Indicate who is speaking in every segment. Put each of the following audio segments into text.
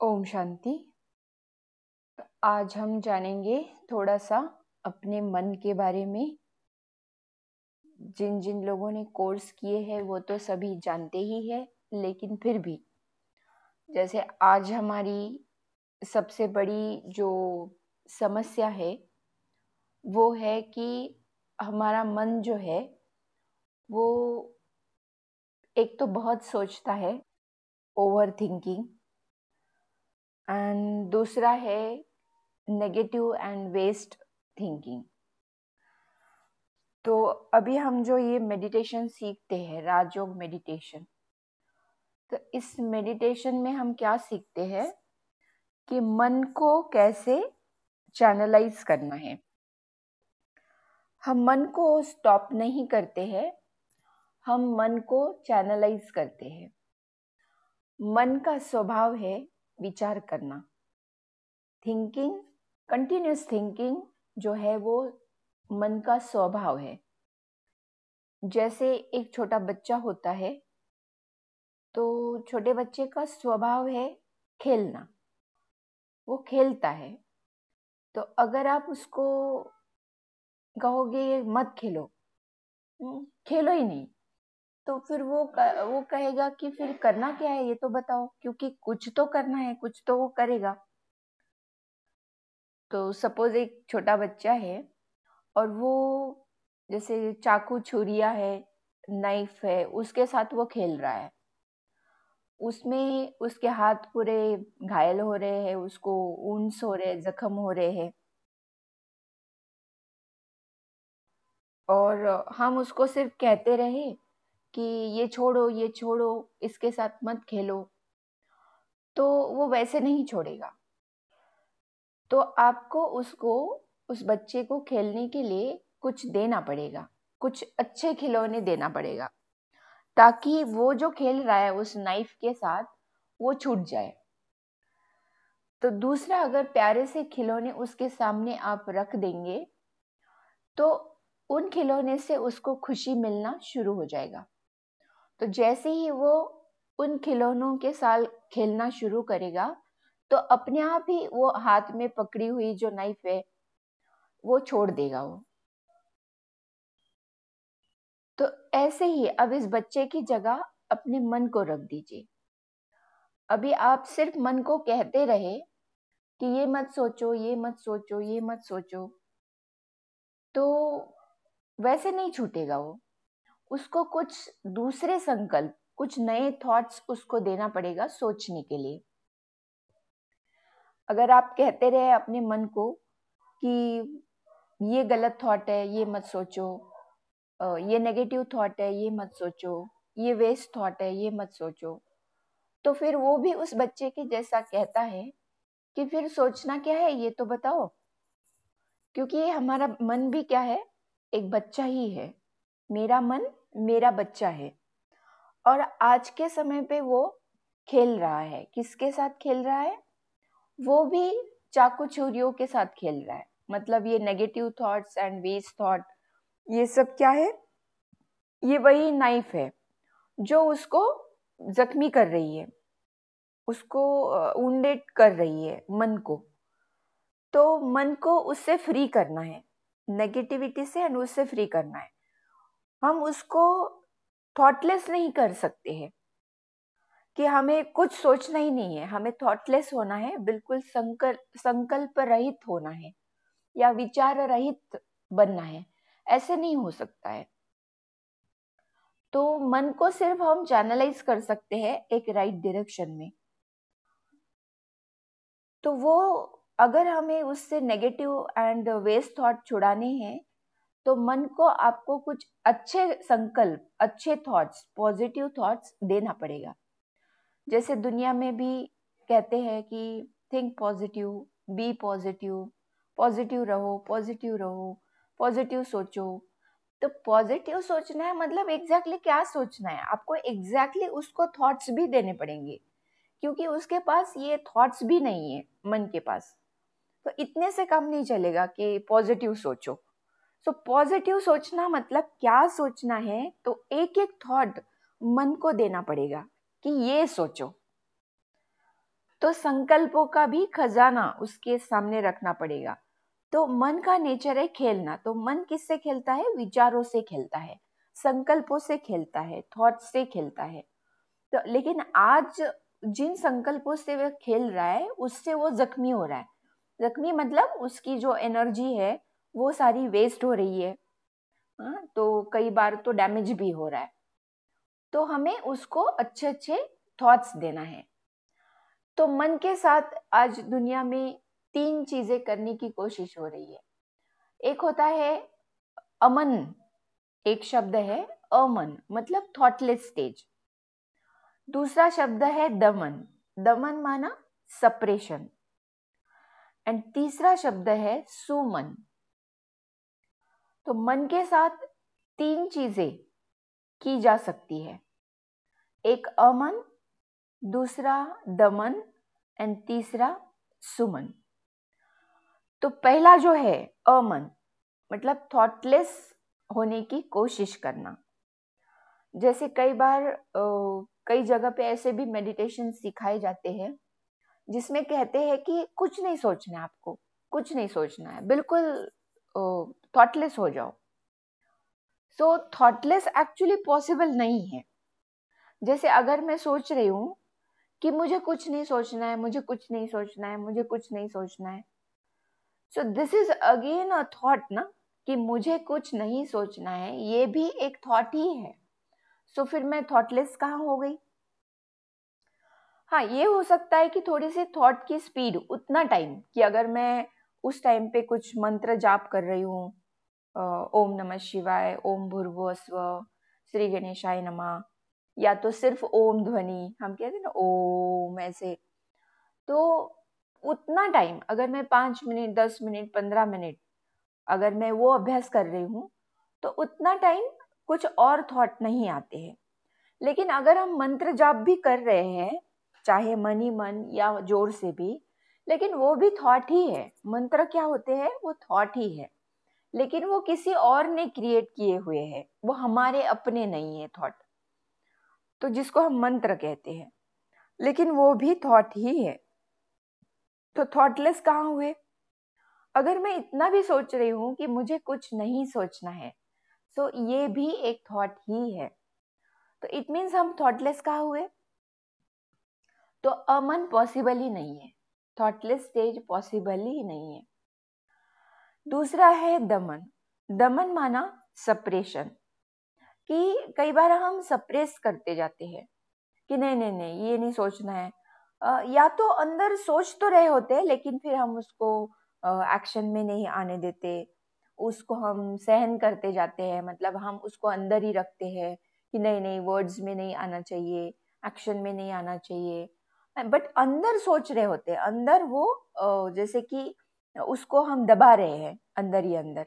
Speaker 1: ओम शांति। आज हम जानेंगे थोड़ा सा अपने मन के बारे में। जिन जिन लोगों ने कोर्स किए हैं, वो तो सभी जानते ही है, लेकिन फिर भी। जैसे आज हमारी सबसे बड़ी जो समस्या है, वो है कि हमारा मन जो है, वो एक तो बहुत सोचता है ओवर थिंकिंग एंड दूसरा है नेगेटिव एंड वेस्ट थिंकिंग तो अभी हम जो ये मेडिटेशन सीखते हैं, राजयोग मेडिटेशन तो इस मेडिटेशन में हम क्या सीखते हैं? कि मन को कैसे चैनलाइज करना है। हम मन को स्टॉप नहीं करते हैं, हम मन को चैनलाइज करते हैं। मन का स्वभाव है विचार करना। थिंकिंग कंटिन्यूस थिंकिंग जो है वो मन का स्वभाव है। जैसे एक छोटा बच्चा होता है तो छोटे बच्चे का स्वभाव है खेलना। वो खेलता है। तो अगर आप उसको कहोगे मत खेलो। हम्म, खेलो ही नहीं। तो फिर वो वो कहेगा कि फिर करना क्या है ये तो बताओ, क्योंकि कुछ तो करना है, कुछ तो वो करेगा। तो सपोज़ एक छोटा बच्चा है और वो जैसे चाकू छुरिया है नाइफ है, उसके साथ वो खेल रहा है। उसमें उसके हाथ पूरे घायल हो रहे हैं, उसको ऊंस हो रहे जख्म हो रहे हैं। और हम उसको सिर्फ़ कहते रहे कि ये छोड़ो ये छोड़ो, इसके साथ मत खेलो। तो वो वैसे नहीं छोड़ेगा। तो आपको उसको, उस बच्चे को खेलने के लिए कुछ देना पड़ेगा। कुछ अच्छे खिलौने देना पड़ेगा। ताकि वो जो खेल रहा है, उस नाइफ के साथ वो छूट जाए। तो दूसरा, अगर प्यारे से खिलौने उसके सामने आप रख देंगे तो उन खिलौने से उसको खुशी मिलना शुरू हो जाएगा। तो जैसे ही वो उन खिलौनों के साथ खेलना शुरू करेगा तो अपने आप ही वो हाथ में पकड़ी हुई जो नाइफ है, वो छोड़ देगा वो। तो ऐसे ही अब इस बच्चे की जगह अपने मन को रख दीजिए। अभी आप सिर्फ़ मन को कहते रहे कि ये मत सोचो, ये मत सोचो, ये मत सोचो तो वैसे नहीं छूटेगा वो। उसको कुछ दूसरे संकल्प, कुछ नए थॉट्स उसको देना पड़ेगा सोचने के लिए। अगर आप कहते रहे अपने मन को कि ये गलत थॉट है, ये मत सोचो ये नेगेटिव थॉट है, ये मत सोचो, ये वेस्ट थॉट है, ये मत सोचो तो फिर वो भी उस बच्चे के जैसा कहता है कि फिर सोचना क्या है ये तो बताओ। क्योंकि हमारा मन भी क्या है? एक बच्चा ही है। मेरा मन मेरा बच्चा है। और आज के समय पे वो खेल रहा है। किसके साथ खेल रहा है? वो भी चाकू छुरियों के साथ खेल रहा है। मतलब ये negative thoughts and waste thought ये सब क्या है? ये वही नाइफ है, जो उसको जख्मी कर रही है। उसको उंडेट कर रही है मन को। तो मन को उससे फ्री करना है। नेगेटिविटी से एंड उससे फ्री करना है। हम उसको थॉटलेस नहीं कर सकते हैं। कि हमें कुछ सोचना ही नहीं है, हमें थॉटलेस होना है, बिल्कुल संकल्प संकल्प रहित होना है, या विचार रहित बनना है, ऐसे नहीं हो सकता है। तो मन को सिर्फ़ हम चैनलाइज कर सकते हैं एक राइट डायरेक्शन में। तो वो अगर हमें उससे नेगेटिव एंड वेस्ट थॉट छुड़ाने हैं तो मन को आपको कुछ अच्छे संकल्प, अच्छे थॉट्स पॉजिटिव थॉट्स देना पड़ेगा। जैसे दुनिया में भी कहते हैं कि think positive be positive positive रहो पॉजिटिव रहो पॉजिटिव सोचो। तो पॉजिटिव सोचना है मतलब एग्जैक्टली exactly क्या सोचना है? आपको एग्जैक्टली exactly उसको थॉट्स भी देने पड़ेंगे, क्योंकि उसके पास ये थॉट्स भी नहीं है मन के पास। तो इतने से कम नहीं चलेगा कि पॉजिटिव सोचो। सो पॉजिटिव सोचना मतलब क्या सोचना है? तो एक एक थॉट मन को देना पड़ेगा कि ये सोचो। तो संकल्पों का भी खजाना उसके सामने रखना पड़ेगा। तो मन का नेचर है खेलना। तो मन किससे खेलता है? विचारों से खेलता है, संकल्पों से खेलता है थॉट से खेलता है। तो लेकिन आज जिन संकल्पों से वह खेल रहा है, उससे वो जख्मी हो रहा है। जख्मी मतलब उसकी जो एनर्जी है वो सारी वेस्ट हो रही है। हाँ तो कई बार तो डैमेज भी हो रहा है। तो हमें उसको अच्छे अच्छे थॉट्स देना है। तो मन के साथ आज दुनिया में तीन चीज़ें करने की कोशिश हो रही है। एक होता है, अमन, एक शब्द है, अमन मतलब थॉटलेस स्टेज दूसरा शब्द है, दमन। दमन माना सप्रेशन एंड तीसरा शब्द है, सुमन। तो मन के साथ तीन चीज़ें की जा सकती है। एक अमन, दूसरा दमन एंड तीसरा सुमन। तो पहला जो है, अमन मतलब थॉटलेस होने की कोशिश करना। जैसे कई बार कई जगह पे ऐसे भी मेडिटेशन सिखाए जाते हैं, जिसमें कहते हैं कि कुछ नहीं सोचना है आपको, कुछ नहीं सोचना है। बिल्कुल थॉटलेस हो जाओ। सो थॉटलेस एक्चुअली पॉसिबल नहीं है। जैसे अगर मैं सोच रही हूँ कि मुझे कुछ नहीं सोचना है मुझे कुछ नहीं सोचना है मुझे कुछ नहीं सोचना है। So this is again a thought ना कि मुझे कुछ नहीं सोचना है ये भी एक थॉट ही है। सो so, फिर मैं थॉटलेस कहाँ हो गई? हाँ ये हो सकता है कि थोड़ी सी थॉट की स्पीड उतना टाइम कि अगर मैं उस टाइम पे कुछ मंत्र जाप कर रही हूँ। ओम नमः शिवाय, ओम भूर्भुव स्व श्री गणेशाय नमा। या तो सिर्फ़ ओम ध्वनि, हम कहते हैं ना, ओम ऐसे। तो उतना टाइम, अगर मैं पाँच मिनट, दस मिनट, पंद्रह मिनट अगर मैं वो अभ्यास कर रही हूँ तो उतना टाइम कुछ और थॉट नहीं आते हैं। लेकिन अगर हम मंत्र जाप भी कर रहे हैं, चाहे मन ही मन या ज़ोर से भी लेकिन वो भी थॉट ही है। मंत्र क्या होते हैं? वो थॉट ही है। लेकिन वो किसी और ने क्रिएट किए हुए हैं। वो हमारे अपने नहीं है थॉट तो जिसको हम मंत्र कहते हैं। लेकिन वो भी थॉट ही है। तो थॉटलेस कहाँ हुए? अगर मैं इतना भी सोच रही हूँ कि मुझे कुछ नहीं सोचना है तो ये भी एक थॉट ही है। तो इट मीन्स हम थॉटलेस कहाँ हुए? तो अमन पॉसिबल ही नहीं है। थॉटलेस स्टेज पॉसिबल ही नहीं है। दूसरा है दमन। दमन माना सप्रेशन कि कई बार हम सप्रेस करते जाते हैं, कि नहीं नहीं नहीं, ये नहीं सोचना है। या तो अंदर सोच तो रहे होते हैं, लेकिन फिर हम उसको एक्शन में नहीं आने देते। उसको हम सहन करते जाते हैं मतलब हम उसको अंदर ही रखते हैं, कि नहीं नहीं वर्ड्स में नहीं आना चाहिए एक्शन में नहीं आना चाहिए। बट अंदर सोच रहे होते हैं अंदर वो जैसे कि उसको हम दबा रहे हैं अंदर ही अंदर।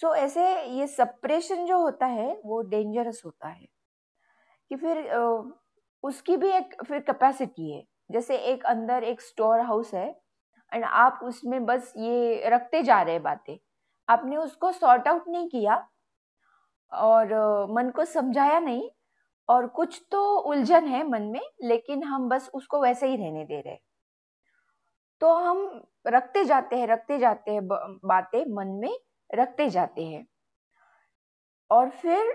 Speaker 1: सो so, ऐसे ये सप्रेशन जो होता है वो डेंजरस होता है। कि फिर उसकी भी एक फिर कैपेसिटी है। जैसे एक अंदर एक स्टोर हाउस है एंड आप उसमें बस ये रखते जा रहे बातें। आपने उसको सॉर्ट आउट नहीं किया और मन को समझाया नहीं और कुछ तो उलझन है मन में, लेकिन हम बस उसको वैसे ही रहने दे रहे तो हम रखते जाते हैं, रखते जाते हैं बातें मन में, रखते जाते हैं। और फिर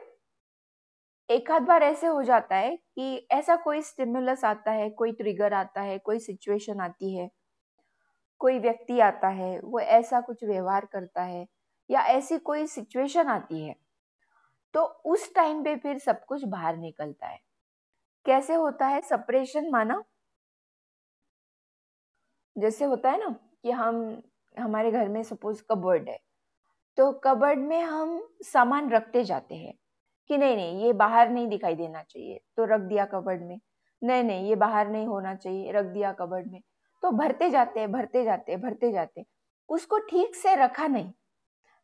Speaker 1: एक आध बार ऐसे हो जाता है कि ऐसा कोई स्टिमुलस आता है, कोई ट्रिगर आता है, कोई सिचुएशन आती है, कोई व्यक्ति आता है, वो ऐसा कुछ व्यवहार करता है या ऐसी कोई सिचुएशन आती है तो उस टाइम पे फिर सब कुछ बाहर निकलता है। कैसे होता है सपरेशन माना? जैसे होता है ना कि हम, हमारे घर में सपोज़ कबर्ड है तो कबर्ड में हम सामान रखते जाते हैं कि नहीं नहीं, ये बाहर नहीं दिखाई देना चाहिए तो रख दिया कबर्ड में। नहीं नहीं, ये बाहर नहीं होना चाहिए, रख दिया कबर्ड में। तो भरते जाते हैं, भरते जाते हैं, भरते जाते उसको ठीक से रखा नहीं।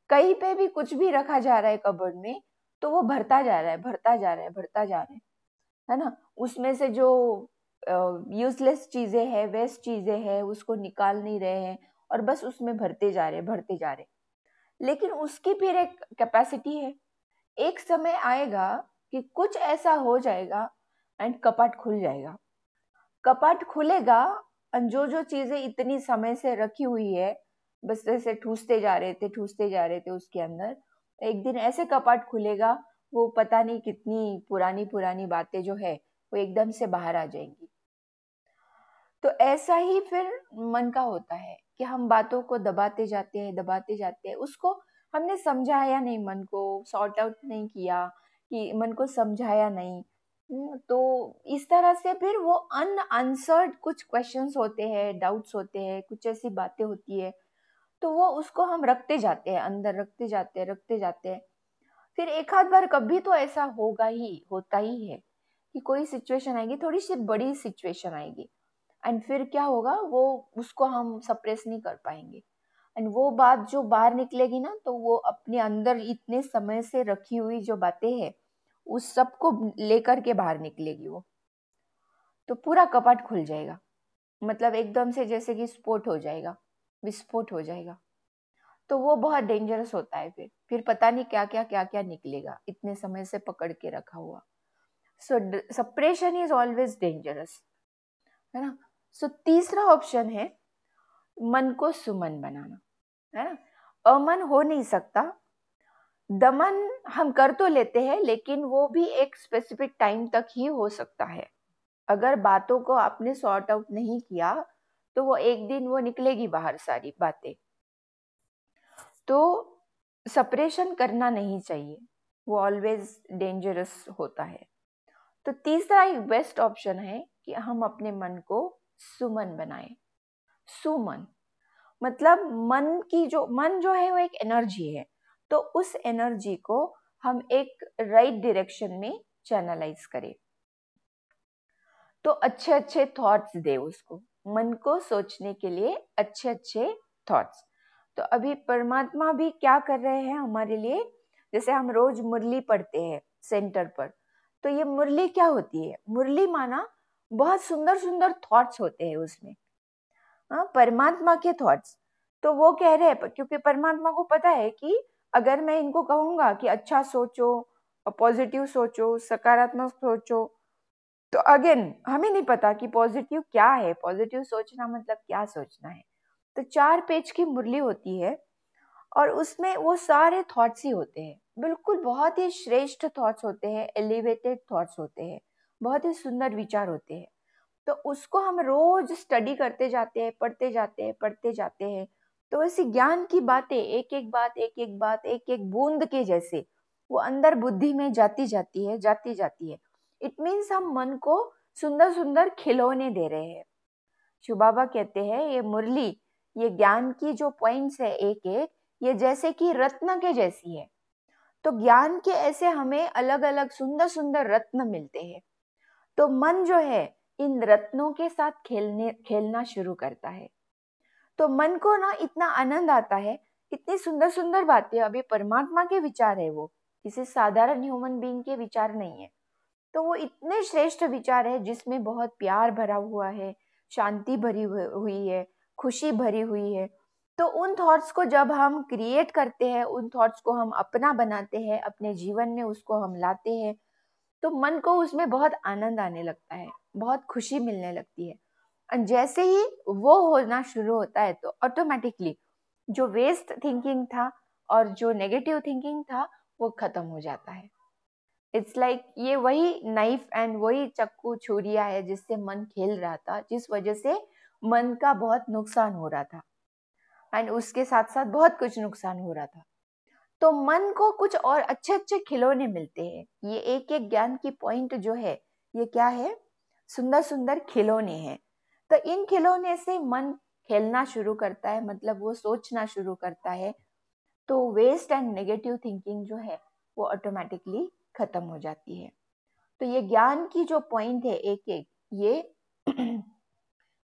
Speaker 1: कहीं पे भी कुछ भी रखा जा रहा है कबर्ड में तो वो भरता जा रहा है, भरता जा रहा है, भरता जा रहा है। है ना? उसमें से जो यूजलेस चीज़ें हैं वेस्ट चीज़ें हैं, उसको निकाल नहीं रहे हैं और बस उसमें भरते जा रहे हैं, भरते जा रहे लेकिन उसकी फिर एक कैपेसिटी है। एक समय आएगा कि कुछ ऐसा हो जाएगा एंड कपाट खुल जाएगा। कपाट खुलेगा एंड जो जो चीज़ें इतनी समय से रखी हुई है, बस ऐसे ठूसते जा रहे थे, ठूसते जा रहे थे उसके अंदर एक दिन ऐसे कपाट खुलेगा वो पता नहीं कितनी पुरानी पुरानी बातें जो है वो एकदम से बाहर आ जाएँगी। तो ऐसा ही फिर मन का होता है कि हम बातों को दबाते जाते हैं दबाते जाते हैं। उसको हमने समझाया नहीं मन को सॉर्ट आउट नहीं किया कि मन को समझाया नहीं। हम्म, तो इस तरह से फिर वो अनआंसर्ड कुछ क्वेश्चंस होते हैं डाउट्स होते हैं कुछ ऐसी बातें होती है। तो वो उसको हम रखते जाते हैं, अंदर रखते जाते हैं, रखते जाते हैं। फिर एक आध बार कभी तो ऐसा होगा ही, होता ही है कि कोई सिचुएशन आएगी, थोड़ी सी बड़ी सिचुएशन आएगी। एंड फिर क्या होगा, वो उसको हम सप्रेस नहीं कर पाएँगे। एंड वो बात जो बाहर निकलेगी ना तो वो अपने अंदर इतने समय से रखी हुई जो बातें हैं, उस सबको लेकर के बाहर निकलेगी वो। तो पूरा कपाट खुल जाएगा। मतलब एकदम से जैसे कि स्पोर्ट हो जाएगा। विस्फोट हो जाएगा। तो वो बहुत डेंजरस होता है फिर। फिर पता नहीं क्या क्या क्या क्या निकलेगा। इतने समय से पकड़ के रखा हुआ। So suppression is always dangerous है ना? सो so, तीसरा ऑप्शन है मन को सुमन बनाना। है ना? अमन हो नहीं सकता। दमन हम कर तो लेते हैं लेकिन वो भी एक स्पेसिफिक टाइम तक ही हो सकता है। अगर बातों को आपने सॉर्ट आउट नहीं किया तो वो एक दिन वो निकलेगी बाहर सारी बातें। तो सपरेशन करना नहीं चाहिए। वो ऑलवेज डेंजरस होता है। तो तीसरा एक बेस्ट ऑप्शन है कि हम अपने मन को सुमन बनाए। सुमन। मतलब मन की जो, मन जो है वो एक एनर्जी है। तो उस एनर्जी को हम एक राइट right डायरेक्शन में चैनलाइज करें। तो अच्छे अच्छे थॉट्स दे उसको। मन को सोचने के लिए अच्छे अच्छे थॉट्स तो अभी परमात्मा भी क्या कर रहे हैं हमारे लिए? जैसे हम रोज मुरली पढ़ते हैं सेंटर पर तो ये मुरली क्या होती है? मुरली माना बहुत सुंदर सुंदर थॉट्स होते हैं उसमें। हाँ परमात्मा के थॉट्स तो वो कह रहे हैं, क्योंकि परमात्मा को पता है कि अगर मैं इनको कहूँगा कि अच्छा सोचो पॉजिटिव सोचो, सकारात्मक सोचो तो अगेन, हमें नहीं पता कि पॉजिटिव क्या है। पॉजिटिव सोचना मतलब क्या सोचना है? तो चार पेज की मुरली होती है और उसमें वो सारे थॉट्स ही होते हैं। बिल्कुल बहुत ही श्रेष्ठ थॉट्स होते हैं एलिवेटेड थॉट्स होते हैं, बहुत ही सुंदर विचार होते हैं। तो उसको हम रोज स्टडी करते जाते हैं, पढ़ते जाते हैं, पढ़ते जाते हैं। तो ऐसी ज्ञान की बातें एक एक बात एक एक बात एक एक बूंद के जैसे वो अंदर बुद्धि में जाती जाती है, जाती जाती है। इट मीन्स हम मन को सुंदर सुंदर खिलौने दे रहे हैं। शिव बाबा कहते हैं, ये मुरली, ये ज्ञान की जो पॉइंट्स है एक एक ये जैसे कि रत्न के जैसी है। तो ज्ञान के ऐसे हमें अलग अलग सुंदर सुंदर रत्न मिलते हैं। तो मन जो है, इन रत्नों के साथ खेलने, खेलना शुरू करता है। तो मन को ना इतना आनंद आता है, इतनी सुंदर सुंदर बातें, अभी परमात्मा के विचार है वो। किसी साधारण ह्यूमन बीइंग के विचार नहीं है। तो वो इतने श्रेष्ठ विचार है जिसमें बहुत प्यार भरा हुआ है, शांति भरी हुई है, खुशी भरी हुई है। तो उन थॉट्स को जब हम क्रिएट करते हैं, उन थॉट्स को हम अपना बनाते हैं, अपने जीवन में उसको हम लाते हैं तो मन को उसमें बहुत आनंद आने लगता है, बहुत खुशी मिलने लगती है। जैसे ही वो होना शुरू होता है तो ऑटोमेटिकली जो वेस्ट थिंकिंग था और जो नेगेटिव थिंकिंग था, वो खत्म हो जाता है। इट्स लाइक like ये वही नाइफ एंड वही चक्कू छुरिया है जिससे मन खेल रहा था, जिस वजह से मन का बहुत नुकसान हो रहा था। एंड उसके साथ साथ बहुत कुछ नुकसान हो रहा था। तो मन को कुछ और अच्छे अच्छे खिलौने मिलते हैं। ये एक एक ज्ञान की पॉइंट जो है, ये क्या है? सुंदर सुंदर खिलौने हैं। तो इन खिलौने से मन खेलना शुरू करता है मतलब वो सोचना शुरू करता है। तो वेस्ट एंड नेगेटिव थिंकिंग जो है, वो ऑटोमेटिकली खत्म हो जाती है। तो ये ज्ञान की जो पॉइंट है एक एक ये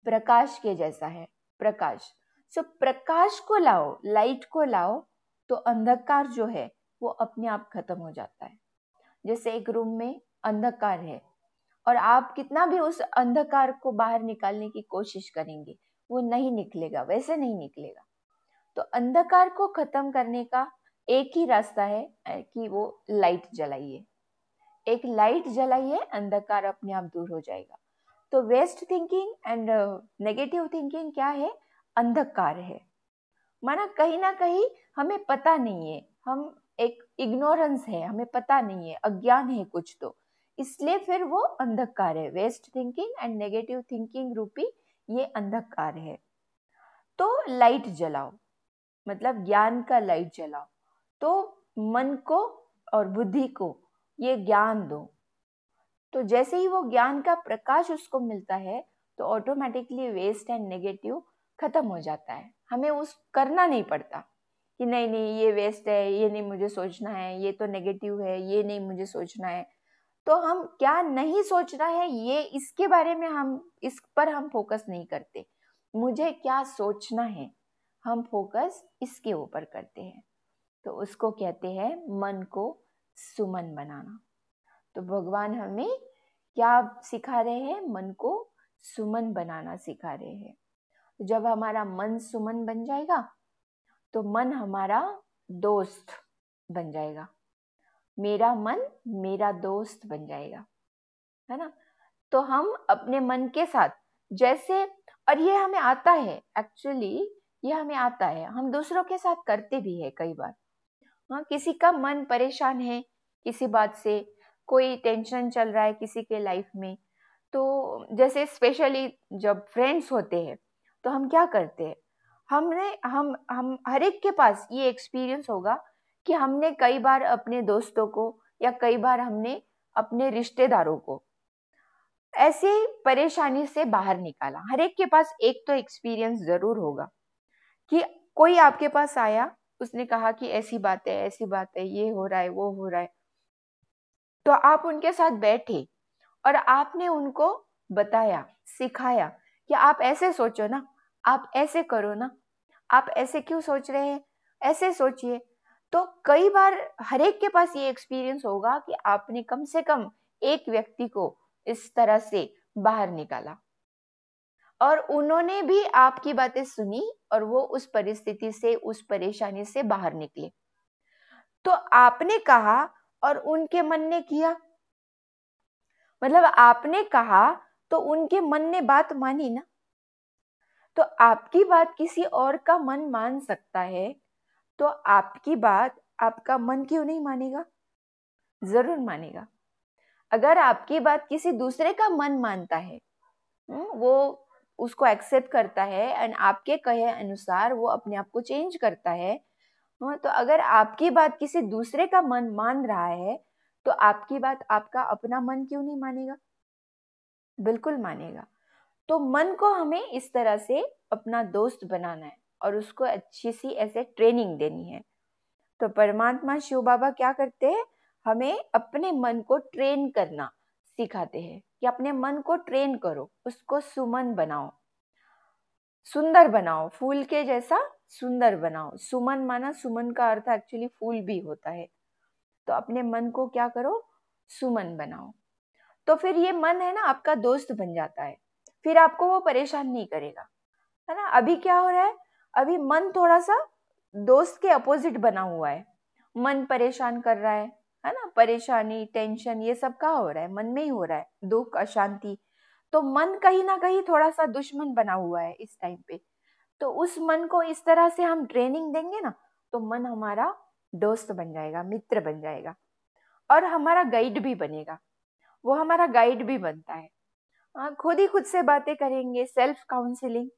Speaker 1: प्रकाश के जैसा है प्रकाश। सो so, प्रकाश को लाओ लाइट को लाओ तो अंधकार जो है वो अपने आप खत्म हो जाता है। जैसे एक रूम में अंधकार है और आप कितना भी उस अंधकार को बाहर निकालने की कोशिश करेंगे वो नहीं निकलेगा वैसे नहीं निकलेगा। तो अंधकार को खत्म करने का एक ही रास्ता है कि वो लाइट जलाइए। एक लाइट जलाइए, अंधकार अपने आप दूर हो जाएगा। तो waste thinking and negative thinking क्या है? अंधकार है। माना कहीं ना कहीं हमें पता नहीं है। हम एक इग्नोरेंस है, हमें पता नहीं है, अज्ञान है कुछ तो। इसलिए फिर वो अंधकार है। Waste thinking and negative thinking रूपी ये अंधकार है। तो लाइट जलाओ। मतलब ज्ञान का लाइट जलाओ। तो मन को और बुद्धि को ये ज्ञान दो। तो जैसे ही वो ज्ञान का प्रकाश उसको मिलता है तो ऑटोमेटिकली वेस्ट एंड नेगेटिव खत्म हो जाता है। हमें उस करना नहीं पड़ता कि नहीं नहीं, ये वेस्ट है, ये नहीं मुझे सोचना है, ये तो नेगेटिव है, ये नहीं मुझे सोचना है। तो हम क्या नहीं सोचना है, ये इसके बारे में हम, इस पर हम फोकस नहीं करते। मुझे क्या सोचना है, हम फोकस इसके ऊपर करते हैं। तो उसको कहते हैं मन को सुमन बनाना। तो भगवान हमें क्या सिखा रहे हैं? मन को सुमन बनाना सिखा रहे हैं। जब हमारा मन सुमन बन जाएगा तो मन हमारा दोस्त बन जाएगा। मेरा मन मेरा दोस्त बन जाएगा, है ना? तो हम अपने मन के साथ, जैसे, और ये हमें आता है एक्चुअली ये हमें आता है। हम दूसरों के साथ करते भी है कई बार। हाँ किसी का मन परेशान है किसी बात से, कोई टेंशन चल रहा है किसी के लाइफ में तो जैसे स्पेशली जब फ्रेंड्स होते हैं तो हम क्या करते हैं? हमने, हम हम हर एक के पास ये एक्सपीरियंस होगा कि हमने कई बार अपने दोस्तों को या कई बार हमने अपने रिश्तेदारों को ऐसे परेशानी से बाहर निकाला। हर एक के पास एक तो एक्सपीरियंस ज़रूर होगा कि कोई आपके पास आया उसने कहा कि ऐसी बात है, ऐसी बात है, ये हो रहा है, वो हो रहा है। तो आप उनके साथ बैठे और आपने उनको बताया, सिखाया कि आप ऐसे सोचो ना, आप ऐसे करो ना, आप ऐसे क्यों सोच रहे हैं? ऐसे सोचिए। तो कई बार हर एक के पास ये एक्सपीरियंस होगा कि आपने कम से कम एक व्यक्ति को इस तरह से बाहर निकाला। और उन्होंने भी आपकी बातें सुनी और वो उस परिस्थिति से उस परेशानी से बाहर निकले। तो आपने कहा और उनके मन ने किया। मतलब आपने कहा तो उनके मन ने बात मानी ना? तो आपकी बात किसी और का मन मान सकता है तो आपकी बात आपका मन क्यों नहीं मानेगा? ज़रूर मानेगा। अगर आपकी बात किसी दूसरे का मन मानता है हम्म, वो उसको एक्सेप्ट करता है एंड आपके कहे अनुसार वो अपने आप को चेंज करता है। हाँ, तो अगर आपकी बात किसी दूसरे का मन मान रहा है तो आपकी बात आपका अपना मन क्यों नहीं मानेगा? बिल्कुल मानेगा। तो मन को हमें इस तरह से अपना दोस्त बनाना है और उसको अच्छी सी ऐसे ट्रेनिंग देनी है। तो परमात्मा शिव बाबा क्या करते हैं? हमें अपने मन को ट्रेन करना सिखाते हैं। कि अपने मन को ट्रेन करो, उसको सुमन बनाओ। सुंदर बनाओ, फूल के जैसा सुंदर बनाओ। सुमन माना सुमन का अर्थ एक्चुअली फूल भी होता है। तो अपने मन को क्या करो? सुमन बनाओ। तो फिर ये मन है ना, आपका दोस्त बन जाता है। फिर आपको वो परेशान नहीं करेगा। है ना? अभी क्या हो रहा है? अभी मन थोड़ा सा दोस्त के अपोजिट बना हुआ है। मन परेशान कर रहा है। है ना? परेशानी टेंशन ये सब कहा हो रहा है? मन में ही हो रहा है। दुख, अशांति। तो मन कहीं ना कहीं थोड़ा सा दुश्मन बना हुआ है इस टाइम पे। तो उस मन को इस तरह से हम ट्रेनिंग देंगे ना तो मन हमारा दोस्त बन जाएगा, मित्र बन जाएगा। और हमारा गाइड भी बनेगा। वो हमारा गाइड भी बनता है। हाँ खुद ही खुद से बातें करेंगे सेल्फ काउंसिलिंग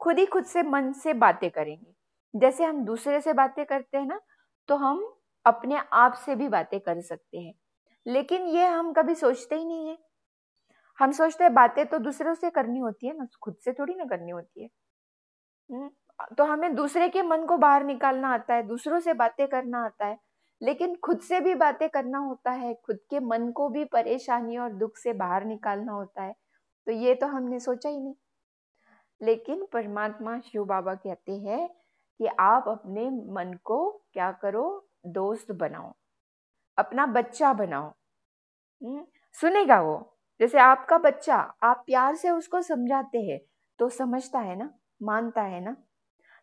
Speaker 1: खुद ही खुद से मन से बातें करेंगे। जैसे हम दूसरे से बातें करते हैं ना तो हम अपने आप से भी बातें कर सकते हैं। लेकिन ये हम कभी सोचते ही नहीं है। हम सोचते हैं बातें तो दूसरों से करनी होती है ना खुद से थोड़ी ना करनी होती है। हम्म, तो हमें दूसरे के मन को बाहर निकालना आता है दूसरों से बातें करना आता है। लेकिन खुद से भी बातें करना होता है खुद के मन को भी परेशानी और दुख से बाहर निकालना होता है तो ये तो हमने सोचा ही नहीं। लेकिन परमात्मा शिव बाबा कहते हैं कि आप अपने मन को क्या करो दोस्त बनाओ अपना बच्चा बनाओ। हम्म, सुनेगा वो? जैसे आपका बच्चा आप प्यार से उसको समझाते हैं तो समझता है ना मानता है ना?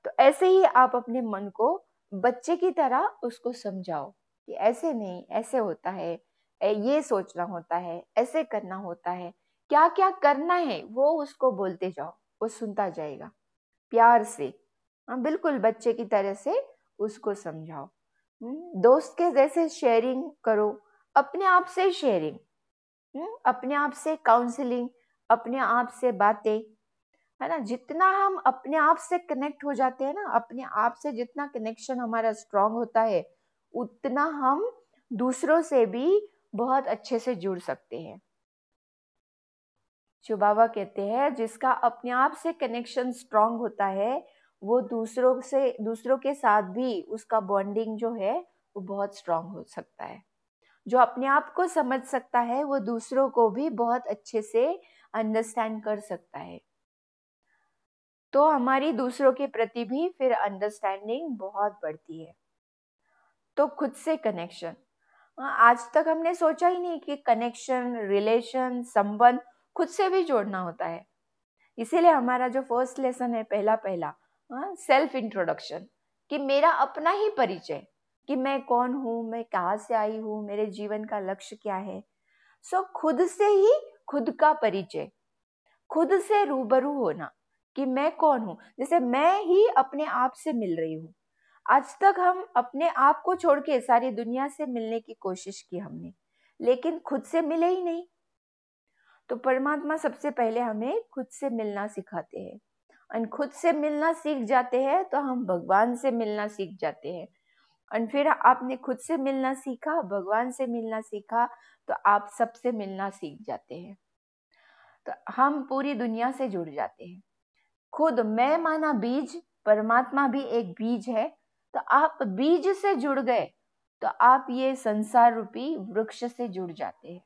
Speaker 1: तो ऐसे ही आप अपने मन को बच्चे की तरह उसको समझाओ कि ऐसे नहीं ऐसे होता है ये सोचना होता है ऐसे करना होता है। क्या क्या करना है वो उसको बोलते जाओ वो सुनता जाएगा। प्यार से हाँ बिल्कुल बच्चे की तरह से उसको समझाओ। दोस्त के जैसे शेयरिंग करो अपने आप से शेयरिंग हम्म, अपने आप से काउंसलिंग अपने आप से बातें है ना? जितना हम अपने आप से कनेक्ट हो जाते हैं ना अपने आप से जितना कनेक्शन हमारा स्ट्रांग होता है उतना हम दूसरों से भी बहुत अच्छे से जुड़ सकते हैं। जो बाबा कहते हैं जिसका अपने आप से कनेक्शन स्ट्रांग होता है वो दूसरों से, दूसरों के साथ भी उसका बॉन्डिंग जो है, वो बहुत स्ट्रांग हो सकता है। जो अपने आप को समझ सकता है, वो दूसरों को भी बहुत अच्छे से अंडरस्टैंड कर सकता है। तो हमारी दूसरों के प्रति भी फिर अंडरस्टैंडिंग बहुत बढ़ती है। तो खुद से कनेक्शन आज तक हमने सोचा ही नहीं कि कनेक्शन रिलेशन संबंध खुद से भी जोड़ना होता है। इसीलिए हमारा जो फ़र्स्ट लेसन है पहला पहला सेल्फ इंट्रोडक्शन कि मेरा अपना ही परिचय कि मैं कौन हूँ मैं कहाँ से आई हूँ मेरे जीवन का लक्ष्य क्या है। सो so, खुद से ही खुद का परिचय खुद से रूबरू होना कि मैं कौन हूँ। जैसे मैं ही अपने आप से मिल रही हूँ। आज तक हम अपने आप को छोड़ के सारी दुनिया से मिलने की कोशिश की हमने लेकिन खुद से मिले ही नहीं। तो परमात्मा सबसे पहले हमें खुद से मिलना सिखाते हैं। और खुद से मिलना सीख जाते हैं तो हम भगवान से मिलना सीख जाते हैं। और फिर आपने खुद से मिलना सीखा, भगवान से मिलना सीखा तो आप सबसे मिलना सीख जाते हैं। तो हम पूरी दुनिया से जुड़ जाते हैं। खुद मैं माना बीज, परमात्मा भी एक बीज है तो आप बीज से जुड़ गए तो आप ये संसार रूपी वृक्ष से जुड़ जाते हैं।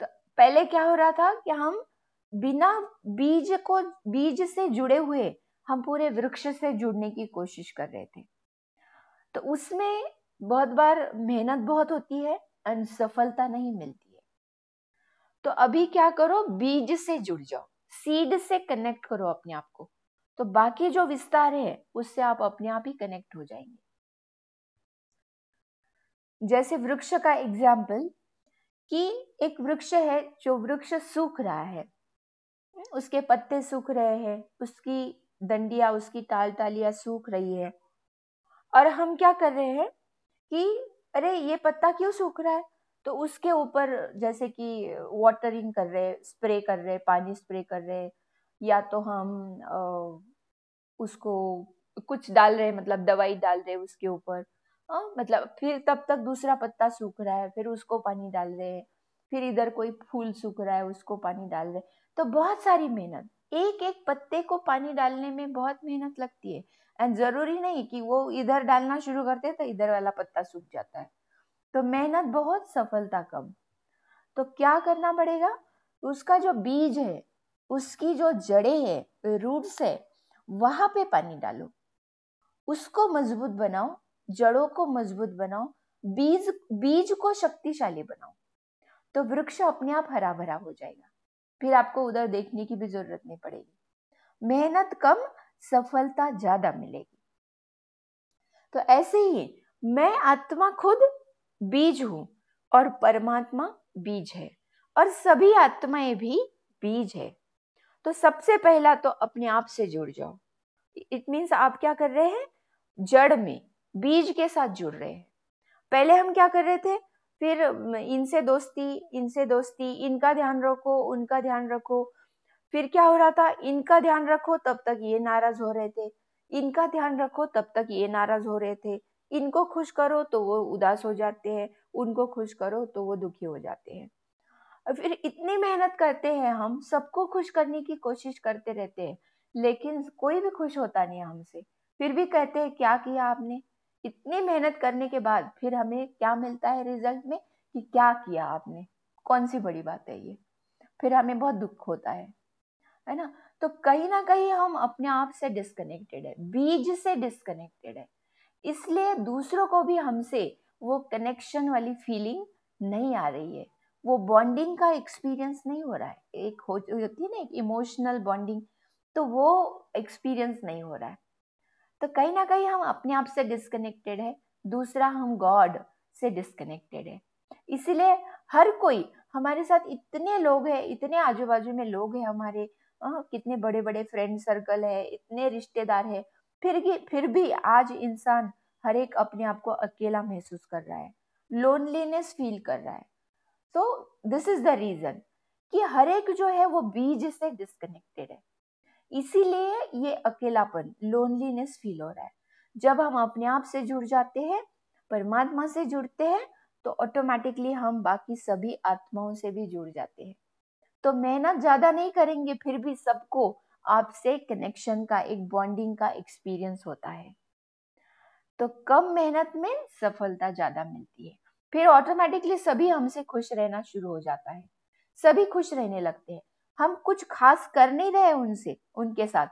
Speaker 1: तो पहले क्या हो रहा था कि हम बिना बीज को, बीज से जुड़े हुए हम पूरे वृक्ष से जुड़ने की कोशिश कर रहे थे। तो उसमें बहुत बार मेहनत बहुत होती है और सफलता नहीं मिलती है। तो अभी क्या करो? बीज से जुड़ जाओ। सीड से कनेक्ट करो अपने आप को। तो बाकी जो विस्तार है, उससे आप अपने आप ही कनेक्ट हो जाएँगे। जैसे वृक्ष का एग्ज़ाम्पल कि एक वृक्ष है जो वृक्ष सूख रहा है। उसके पत्ते सूख रहे हैं, उसकी डंडिया, उसकी टाल टालियाँ सूख रही है। और हम क्या कर रहे हैं कि, अरे, ये पत्ता क्यों सूख रहा है? तो उसके ऊपर जैसे कि वाटरिंग कर रहे स्प्रे कर रहे पानी स्प्रे कर रहे या तो हम उसको कुछ डाल रहे मतलब दवाई डाल रहे हैं उसके ऊपर। मतलब फिर तब तक दूसरा पत्ता सूख रहा है, फिर उसको पानी डाल रहे फिर इधर कोई फूल सूख रहा है, उसको पानी डाल रहे तो बहुत सारी मेहनत एक एक पत्ते को पानी डालने में बहुत मेहनत लगती है। एंड ज़रूरी नहीं कि वो इधर डालना शुरू करते तो इधर वाला पत्ता सूख जाता है। तो मेहनत बहुत, सफलता कम। तो क्या करना पड़ेगा? उसका जो बीज है, उसकी जो जड़े है रूट्स है, वहाँ पे पानी डालो। उसको मज़बूत बनाओ, जड़ों को मज़बूत बनाओ, बीज बीज को शक्तिशाली बनाओ। तो वृक्ष अपने आप हरा भरा हो जाएगा। फिर आपको उधर देखने की भी ज़रूरत नहीं पड़ेगी। मेहनत कम, सफलता ज़्यादा मिलेगी। तो ऐसे ही मैं आत्मा खुद बीज हूँ और परमात्मा बीज है और सभी आत्माएँ भी बीज है। तो सबसे पहला तो अपने आप से जुड़ जाओ। इट मीन्स आप क्या कर रहे हैं? जड़ में, बीज के साथ जुड़ रहे हैं। पहले हम क्या कर रहे थे? फिर इनसे दोस्ती इनसे दोस्ती, इनका ध्यान रखो, उनका ध्यान रखो। फिर क्या हो रहा था? इनका ध्यान रखो, तब तक ये नाराज़ हो रहे थे। इनका ध्यान रखो, तब तक ये नाराज़ हो रहे थे। इनको खुश करो तो वो उदास हो जाते हैं। उनको खुश करो तो वो दुखी हो जाते हैं। फिर इतनी मेहनत करते हैं हम, सबको खुश करने की कोशिश करते रहते हैं। लेकिन कोई भी खुश होता नहीं हमसे। फिर भी कहते हैं, क्या किया आपने? इतनी मेहनत करने के बाद फिर हमें क्या मिलता है रिज़ल्ट में कि क्या किया आपने? कौन सी बड़ी बात है ये? फिर हमें बहुत दुख होता है है ना? तो कहीं ना कहीं हम अपने आप से डिस्कनेक्टेड है, बीज से डिस्कनेक्टेड है। इसलिए दूसरों को भी हमसे वो कनेक्शन वाली फीलिंग नहीं आ रही है। वो बॉन्डिंग का एक्सपीरियंस नहीं हो रहा है। एक होती है ना एक इमोशनल बॉन्डिंग तो वो एक्सपीरियंस नहीं हो रहा है। तो कहीं ना कहीं हम अपने आप से डिस्कनेक्टेड है दूसरा हम गॉड से डिस्कनेक्टेड है। इसीलिए हर कोई हमारे साथ इतने लोग हैं इतने आजू बाजू में लोग हैं हमारे आ, कितने बड़े बड़े फ्रेंड सर्कल है इतने रिश्तेदार है फिर भी फिर भी आज इंसान हर एक अपने आप को अकेला महसूस कर रहा है लोनलीनेस फील कर रहा है। तो दिस इज़ द रीजन कि हर एक जो है वो बीज से डिस्कनेक्टेड है। इसीलिए ये अकेलापन लोनलीनेस फील हो रहा है। जब हम अपने आप से जुड़ जाते हैं, परमात्मा से जुड़ते हैं तो ऑटोमेटिकली हम बाकी सभी आत्माओं से भी जुड़ जाते हैं। तो मेहनत ज़्यादा नहीं करेंगे, फिर भी सबको आपसे कनेक्शन का, एक बॉन्डिंग का एक्सपीरियंस होता है। तो कम मेहनत में सफलता ज़्यादा मिलती है। फिर ऑटोमेटिकली सभी हमसे खुश रहना शुरू हो जाता है। सभी खुश रहने लगते हैं। हम कुछ खास कर नहीं रहे उनसे उनके साथ।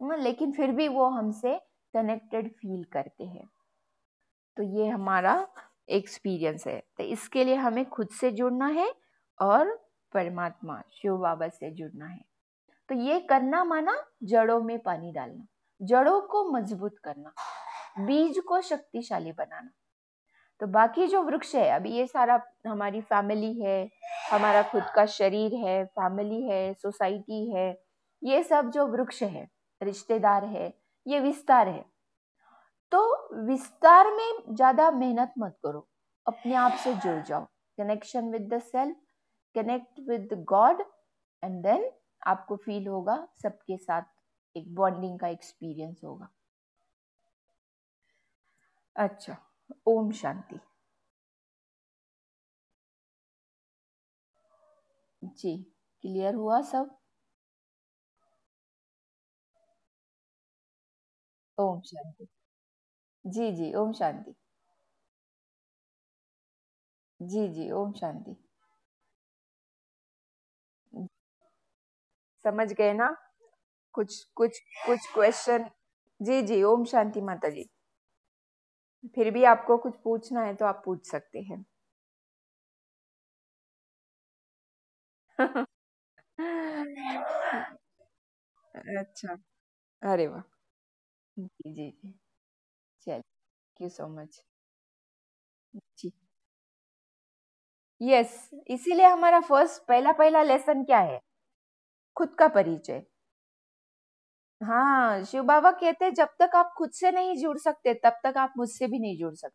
Speaker 1: हाँ, लेकिन फिर भी वो हमसे कनेक्टेड फील करते हैं। तो ये हमारा एक्सपीरियंस है। तो इसके लिए हमें खुद से जुड़ना है और परमात्मा शिव बाबा से जुड़ना है। तो ये करना माना जड़ों में पानी डालना जड़ों को मज़बूत करना बीज को शक्तिशाली बनाना। तो बाकी जो वृक्ष है अभी ये सारा हमारी फैमिली है हमारा खुद का शरीर है फैमिली है सोसाइटी है, ये सब जो वृक्ष है, रिश्तेदार है, ये विस्तार है। तो विस्तार में ज़्यादा मेहनत मत करो, अपने आप से जुड़ जाओ। Connection with the self connect with God and then आपको फील होगा, सबके साथ एक बॉन्डिंग का एक्सपीरियंस होगा। अच्छा ओम शांति। जी क्लियर हुआ सब? ओम शांति। जी जी, ओम शांति। जी जी, ओम शांति। समझ गए ना? कुछ कुछ कुछ क्वेश्चन जी जी, ओम शांति माता जी। फिर भी आपको कुछ पूछना है तो आप पूछ सकते हैं। अच्छा। अरे वाह। जी जी जी। चल थैंक यू सो मच जी। यस इसीलिए हमारा फ़र्स्ट पहला पहला लेसन क्या है? खुद का परिचय। हाँ शिव बाबा कहते हैं, जब तक आप खुद से नहीं जुड़ सकते, तब तक आप मुझसे भी नहीं जुड़ सकते।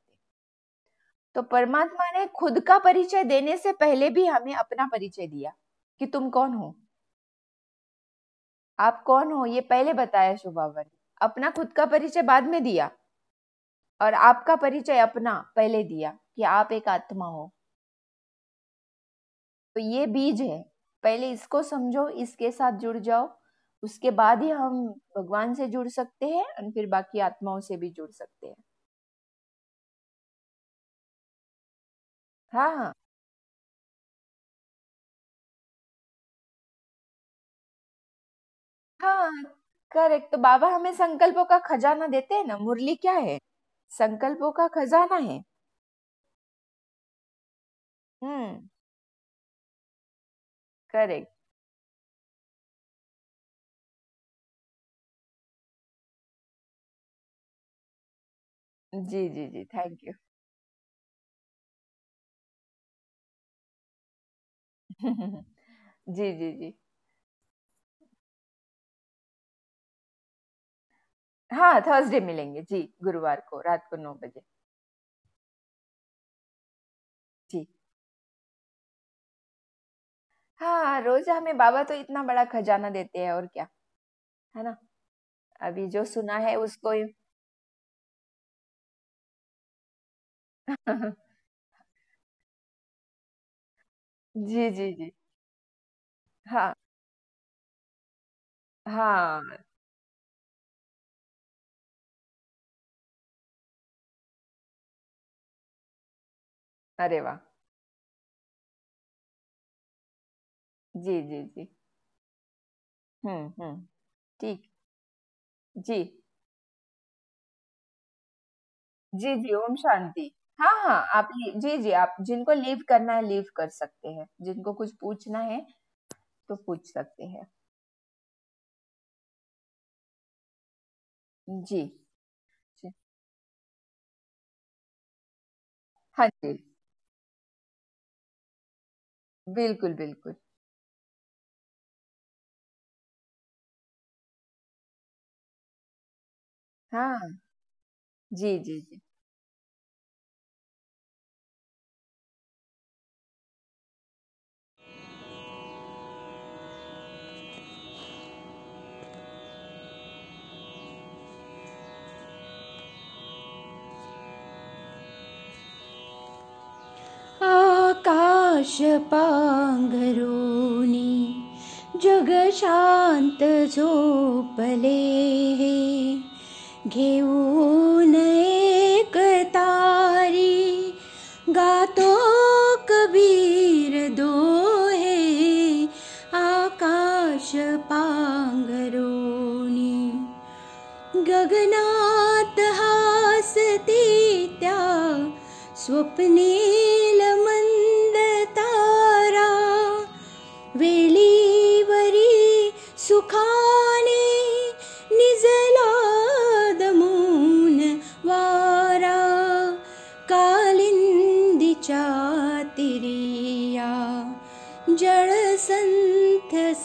Speaker 1: तो परमात्मा ने खुद का परिचय देने से पहले भी हमें अपना परिचय दिया। कि तुम कौन हो? आप कौन हो? ये पहले बताया शिव ने अपना खुद का परिचय बाद में दिया। और आपका परिचय अपना पहले दिया कि आप एक आत्मा हो। तो ये बीज है। पहले इसको समझो, इसके साथ जुड़ जाओ। उसके बाद ही हम भगवान से जुड़ सकते हैं और फिर बाकी आत्माओं से भी जुड़ सकते हैं। हाँ हाँ। हाँ करेक्ट तो बाबा हमें संकल्पों का खजाना देते हैं ना? मुरली क्या है? संकल्पों का खजाना है। हम्म। करेक्ट जी जी जी. थैंक यू जी जी जी. हाँ थर्सडे मिलेंगे। जी, गुरुवार को, रात को नौ बजे। जी। हाँ रोज हमें बाबा तो इतना बड़ा खजाना देते हैं और क्या, है ना? अभी जो सुना है उसको ही जी जी जी। हाँ। हाँ। अरे वाह। जी जी जी। हम्म हम्म ठीक। जी। जी जी, ओम शांति। हाँ हाँ आप जी जी, आप जिनको लीव करना है, लीव कर सकते हैं। जिनको कुछ पूछना है तो पूछ सकते हैं। जी। जी। हाँ जी। बिल्कुल बिल्कुल। हाँ। जी जी जी।
Speaker 2: श पङ्गी जगशोपले हे घे कारी कबीर दोहे आकाश पाङ्गो गगनात् हासति त्या स्वप्ने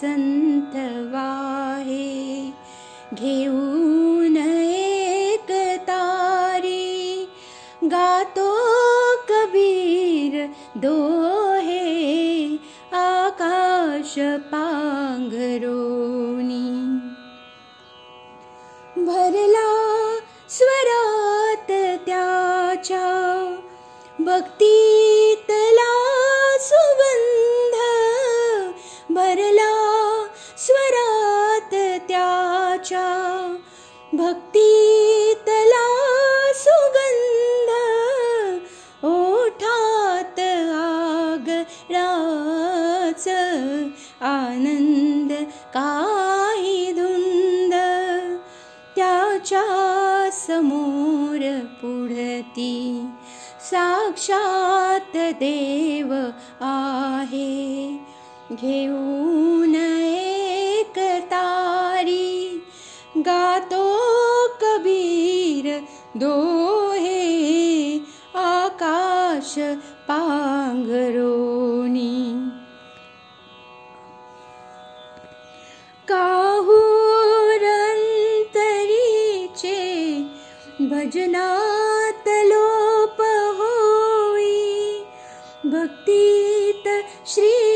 Speaker 2: जळसंथ संथ वाहे घेऊन एक तारी गातो कबीर दोहे आकाश पांघरोनी साक्षात देव आहे. घेऊन एक तारी गातो कबीर दोहे आकाश पांघरोनी काहुरंतरीचे भजनात श्री